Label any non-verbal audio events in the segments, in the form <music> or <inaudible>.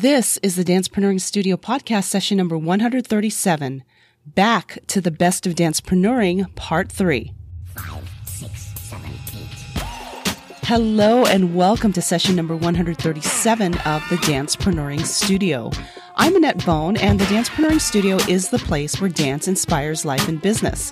This is the Dancepreneuring Studio podcast session number 137. Back to the best of dancepreneuring, part three. Five, six, seven, eight. Hello and welcome to session number 137 of the Dancepreneuring Studio. I'm Annett Bone, and the Dancepreneuring Studio is the place where dance inspires life and business.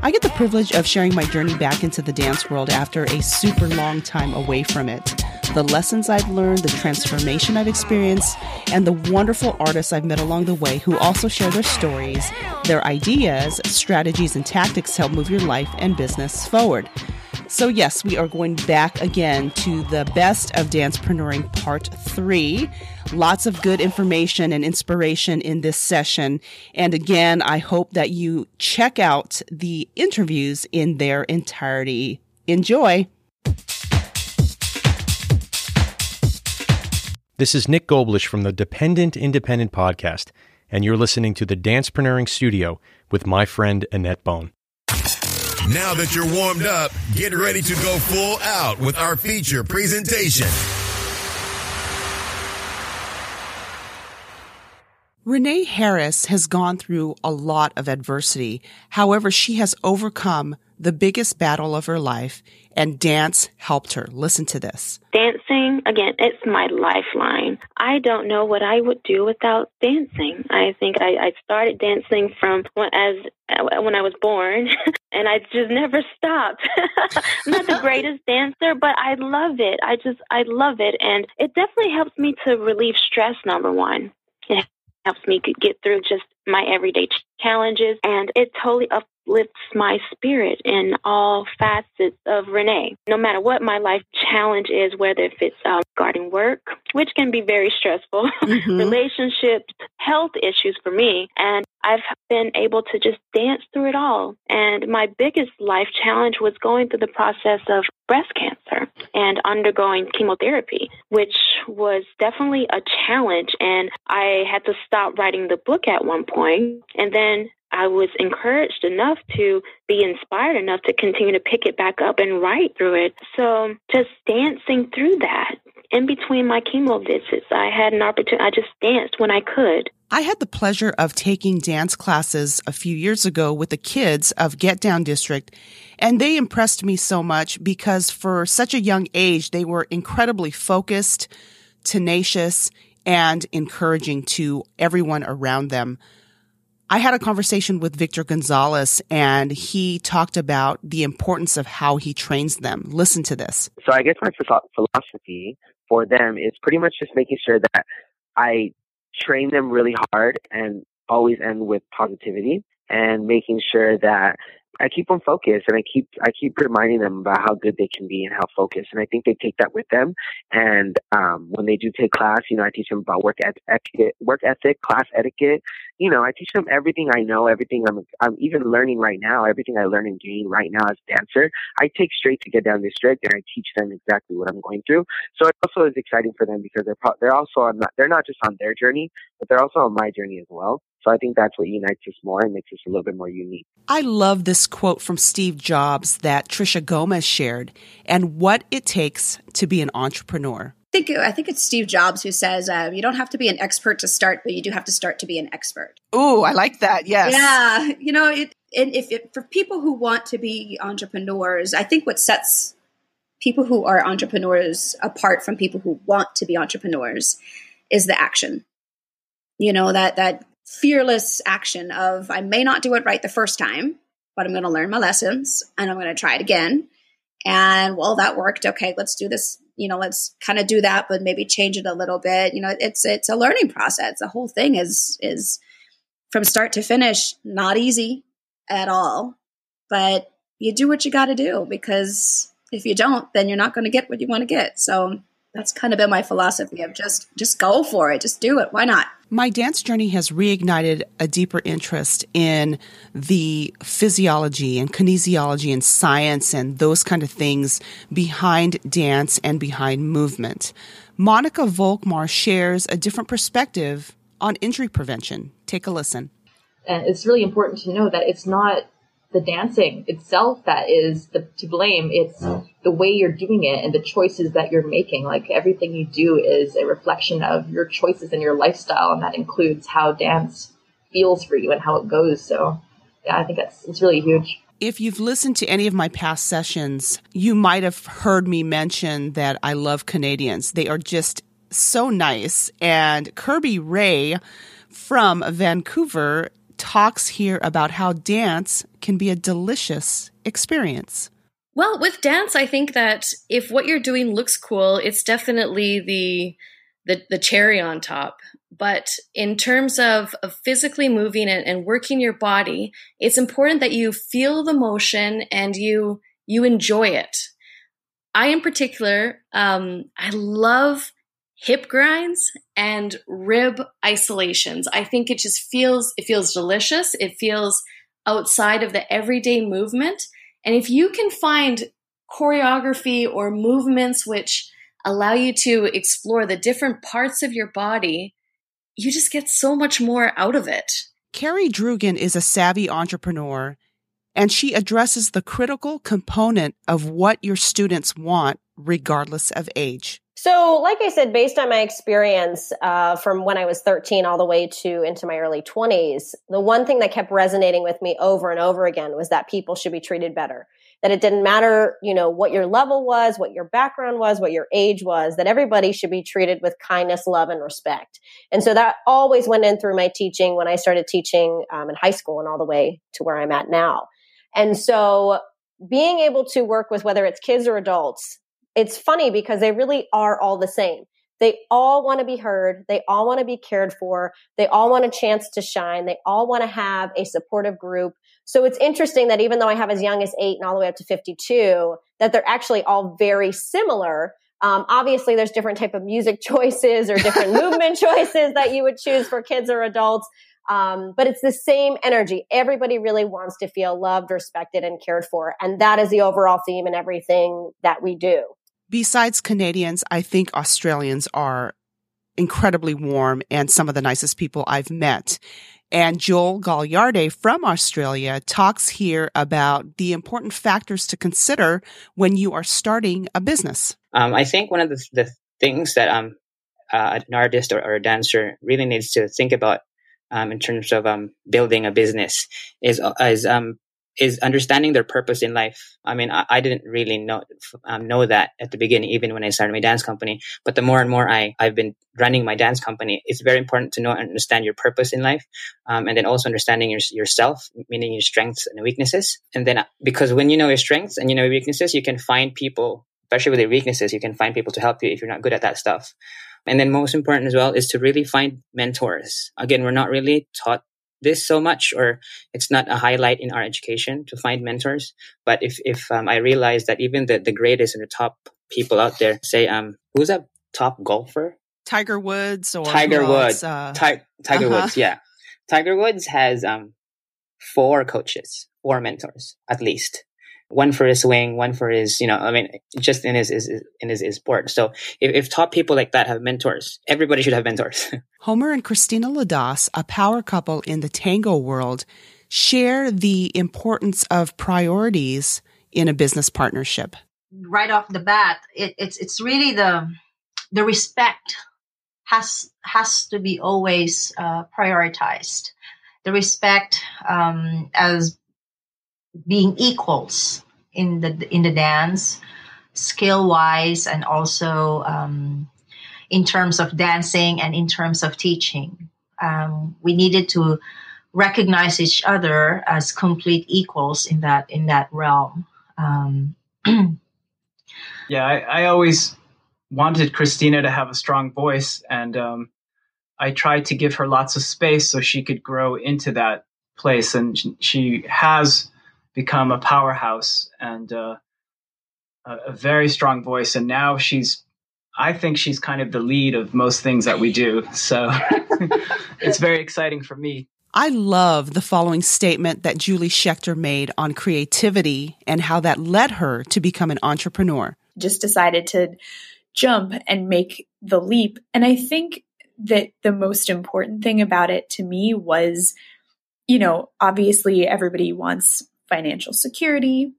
I get the privilege of sharing my journey back into the dance world after a super long time away from it the lessons I've learned, the transformation I've experienced, and the wonderful artists I've met along the way who also share their stories, their ideas, strategies, and tactics to help move your life and business forward. So, yes, we are going back again to the best of dancepreneuring part three. Lots of good information and inspiration in this session. And again, I hope that you check out the interviews in their entirety. Enjoy. This is Nick Goblish from the Dependent Independent podcast, and you're listening to the Dancepreneuring Studio with my friend Annett Bone. Now that you're warmed up, get ready to go full out with our feature presentation. Renee Harris has gone through a lot of adversity. However, she has overcome the biggest battle of her life, and dance helped her. Listen to this. Dancing, again, it's my lifeline. I don't know what I would do without dancing. I think I, I started dancing from when, as when I was born, <laughs> and I just never stopped. I'm <laughs> not the <laughs> greatest dancer, but I love it. I just, I love it, and it definitely helps me to relieve stress. Number one, helps me get through just my everyday challenges, and it totally uplifts my spirit in all facets of Renee. No matter what my life challenge is, whether if it's um, regarding work, which can be very stressful, <laughs> mm-hmm. relationships, health issues for me, and I've been able to just dance through it all. And my biggest life challenge was going through the process of breast cancer and undergoing chemotherapy, which was definitely a challenge. And I had to stop writing the book at one point, and then I was encouraged enough to be inspired enough to continue to pick it back up and write through it. So just dancing through that in between my chemo visits, I had an opportunity. I just danced when I could. I had the pleasure of taking dance classes a few years ago with the kids of Get Down District, and they impressed me so much because for such a young age, they were incredibly focused, tenacious, and encouraging to everyone around them. I had a conversation with Victor Gonzalez and he talked about the importance of how he trains them. Listen to this. So I guess my philosophy for them is pretty much just making sure that I train them really hard and always end with positivity and making sure that I keep them focused and I keep I keep reminding them about how good they can be and how focused. And I think they take that with them. And um, when they do take class, you know, I teach them about work etiquette, work ethic, class etiquette. You know, I teach them everything I know, everything I'm I'm even learning right now, everything I learn and gain right now as a dancer. I take straight to get down district and I teach them exactly what I'm going through. So it also is exciting for them because they're pro- they're also on they're not just on their journey, but they're also on my journey as well. So I think that's what unites us more and makes us a little bit more unique. I love this quote from Steve Jobs that Tricia Gomez shared and what it takes to be an entrepreneur. I think, I think it's Steve Jobs who says uh, you don't have to be an expert to start, but you do have to start to be an expert. Oh, I like that. Yes. Yeah. You know, it, and if it, for people who want to be entrepreneurs, I think what sets people who are entrepreneurs apart from people who want to be entrepreneurs is the action. You know that that fearless action of I may not do it right the first time, but I'm going to learn my lessons and I'm going to try it again. And well, that worked. Okay, let's do this. You know, let's kind of do that, but maybe change it a little bit. You know, it's it's a learning process. The whole thing is is from start to finish not easy at all, but you do what you got to do because if you don't, then you're not going to get what you want to get. So that's kind of been my philosophy of just just go for it, just do it. Why not? My dance journey has reignited a deeper interest in the physiology and kinesiology and science and those kind of things behind dance and behind movement. Monika Volkmar shares a different perspective on injury prevention. Take a listen. And it's really important to know that it's not the dancing itself that is the, to blame. It's the the way you're doing it and the choices that you're making. Like everything you do is a reflection of your choices and your lifestyle, and that includes how dance feels for you and how it goes. So, yeah, I think that's it's really huge. If you've listened to any of my past sessions, you might have heard me mention that I love Canadians. They are just so nice. And Kirby Ray from Vancouver talks here about how dance can be a delicious experience. Well, with dance, I think that if what you're doing looks cool, it's definitely the the, the cherry on top. But in terms of, of physically moving and, and working your body, it's important that you feel the motion and you you enjoy it. I, in particular, um, I love hip grinds and rib isolations. I think it just feels it feels delicious. It feels outside of the everyday movement. And if you can find choreography or movements which allow you to explore the different parts of your body, you just get so much more out of it. Carrie Drugan is a savvy entrepreneur, and she addresses the critical component of what your students want, regardless of age. So, like I said, based on my experience uh, from when I was 13 all the way to into my early 20s, the one thing that kept resonating with me over and over again was that people should be treated better. That it didn't matter, you know, what your level was, what your background was, what your age was, that everybody should be treated with kindness, love, and respect. And so that always went in through my teaching when I started teaching um, in high school and all the way to where I'm at now. And so being able to work with whether it's kids or adults it's funny because they really are all the same. They all want to be heard. They all want to be cared for. They all want a chance to shine. They all want to have a supportive group. So it's interesting that even though I have as young as eight and all the way up to 52, that they're actually all very similar. Um, obviously, there's different type of music <laughs> choices or different <laughs> movement choices that you would choose for kids or adults. Um, but it's the same energy. Everybody really wants to feel loved, respected, and cared for. And that is the overall theme in everything that we do besides Canadians, I think Australians are incredibly warm and some of the nicest people I've met. And Joel Gagliardi from Australia talks here about the important factors to consider when you are starting a business. Um, I think one of the, the things that um, uh, an artist or, or, a dancer really needs to think about um, in terms of um, building a business is, is um, is understanding their purpose in life. I mean, I, I didn't really know um, know that at the beginning, even when I started my dance company. But the more and more I I've been running my dance company, it's very important to know and understand your purpose in life, um, and then also understanding your, yourself, meaning your strengths and weaknesses. And then because when you know your strengths and you know your weaknesses, you can find people, especially with your weaknesses, you can find people to help you if you're not good at that stuff. And then most important as well is to really find mentors. Again, we're not really taught this so much or it's not a highlight in our education to find mentors. But if if um, i realize that even the, the greatest and the top people out there say um who's a top golfer? Tiger woods or tiger woods. uh, Ti- tiger uh-huh. woods yeah. Tiger woods has um four coaches four mentors at least one for his swing, one for his, you know, I mean, just in his, his in his, his sport. So if, if top people like that have mentors, everybody should have mentors. <laughs> Homer and Christina Ladas, a power couple in the tango world, share the importance of priorities in a business partnership. Right off the bat, it, it's it's really the the respect has has to be always uh, prioritized. The respect um, as being equals in the in the dance, skill wise, and also um, in terms of dancing and in terms of teaching. Um, we needed to recognize each other as complete equals in that in that realm. Um, yeah, I, I, always wanted Christina to have a strong voice, and um, I tried to give her lots of space so she could grow into that place, and she has become a powerhouse and uh, a, a very strong voice. And now she's, I think she's kind of the lead of most things that we do. So <laughs> it's very exciting for me. I love the following statement that Julie Schechter made on creativity and how that led her to become an entrepreneur. Just decided to jump and make the leap. And I think that the most important thing about it to me was, you know, obviously everybody wants financial security.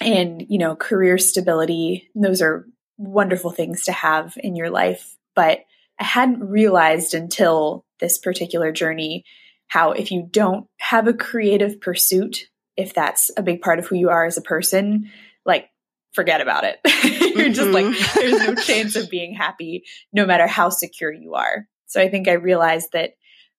and, you know, career stability. Those are wonderful things to have in your life. But I hadn't realized until this particular journey how if you don't have a creative pursuit, if that's a big part of who you are as a person, like forget about it. <laughs> You're just like, mm-hmm. <laughs> there's no chance of being happy no matter how secure you are. So I think I realized that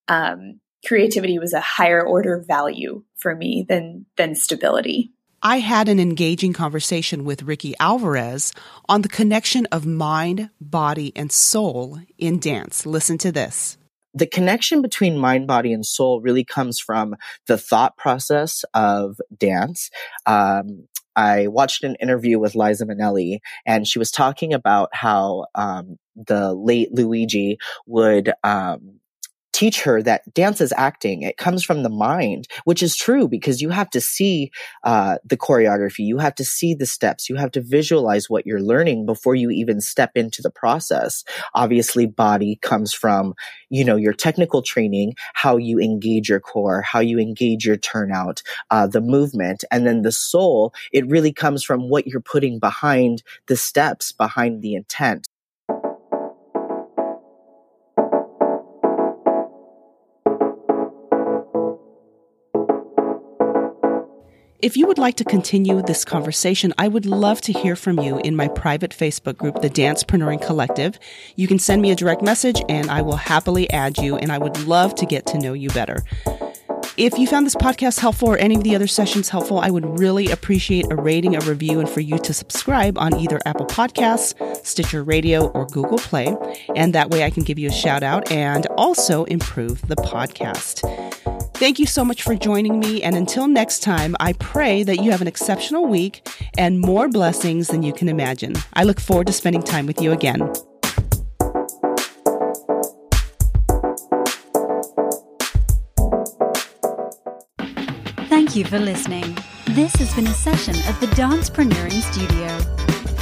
um, creativity was a higher order value for me than than stability. I had an engaging conversation with Ricky Alvarez on the connection of mind, body, and soul in dance. Listen to this. The connection between mind, body, and soul really comes from the thought process of dance. Um, I watched an interview with Liza Minnelli, and she was talking about how um, the late Luigi would um, teach her that dance is acting. It comes from the mind, which is true because you have to see uh, the choreography, you have to see the steps, you have to visualize what you're learning before you even step into the process. Obviously, body comes from you know your technical training, how you engage your core, how you engage your turnout, uh, the movement, and then the soul. It really comes from what you're putting behind the steps, behind the intent. If you would like to continue this conversation, I would love to hear from you in my private Facebook group, the Dancepreneuring Collective. You can send me a direct message and I will happily add you, and I would love to get to know you better. If you found this podcast helpful or any of the other sessions helpful, I would really appreciate a rating, a review, and for you to subscribe on either Apple Podcasts, Stitcher Radio, or Google Play. And that way I can give you a shout out and also improve the podcast. Thank you so much for joining me. And until next time, I pray that you have an exceptional week and more blessings than you can imagine. I look forward to spending time with you again. Thank you for listening. This has been a session of the Dancepreneuring Studio.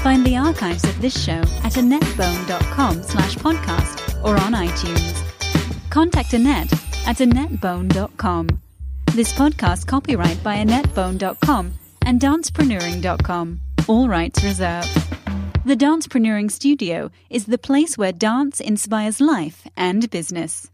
Find the archives of this show at annettbone.com slash podcast or on iTunes. Contact Annett at annettbone.com. This podcast copyright by annettbone.com and dancepreneuring.com. All rights reserved. The Dancepreneuring Studio is the place where dance inspires life and business.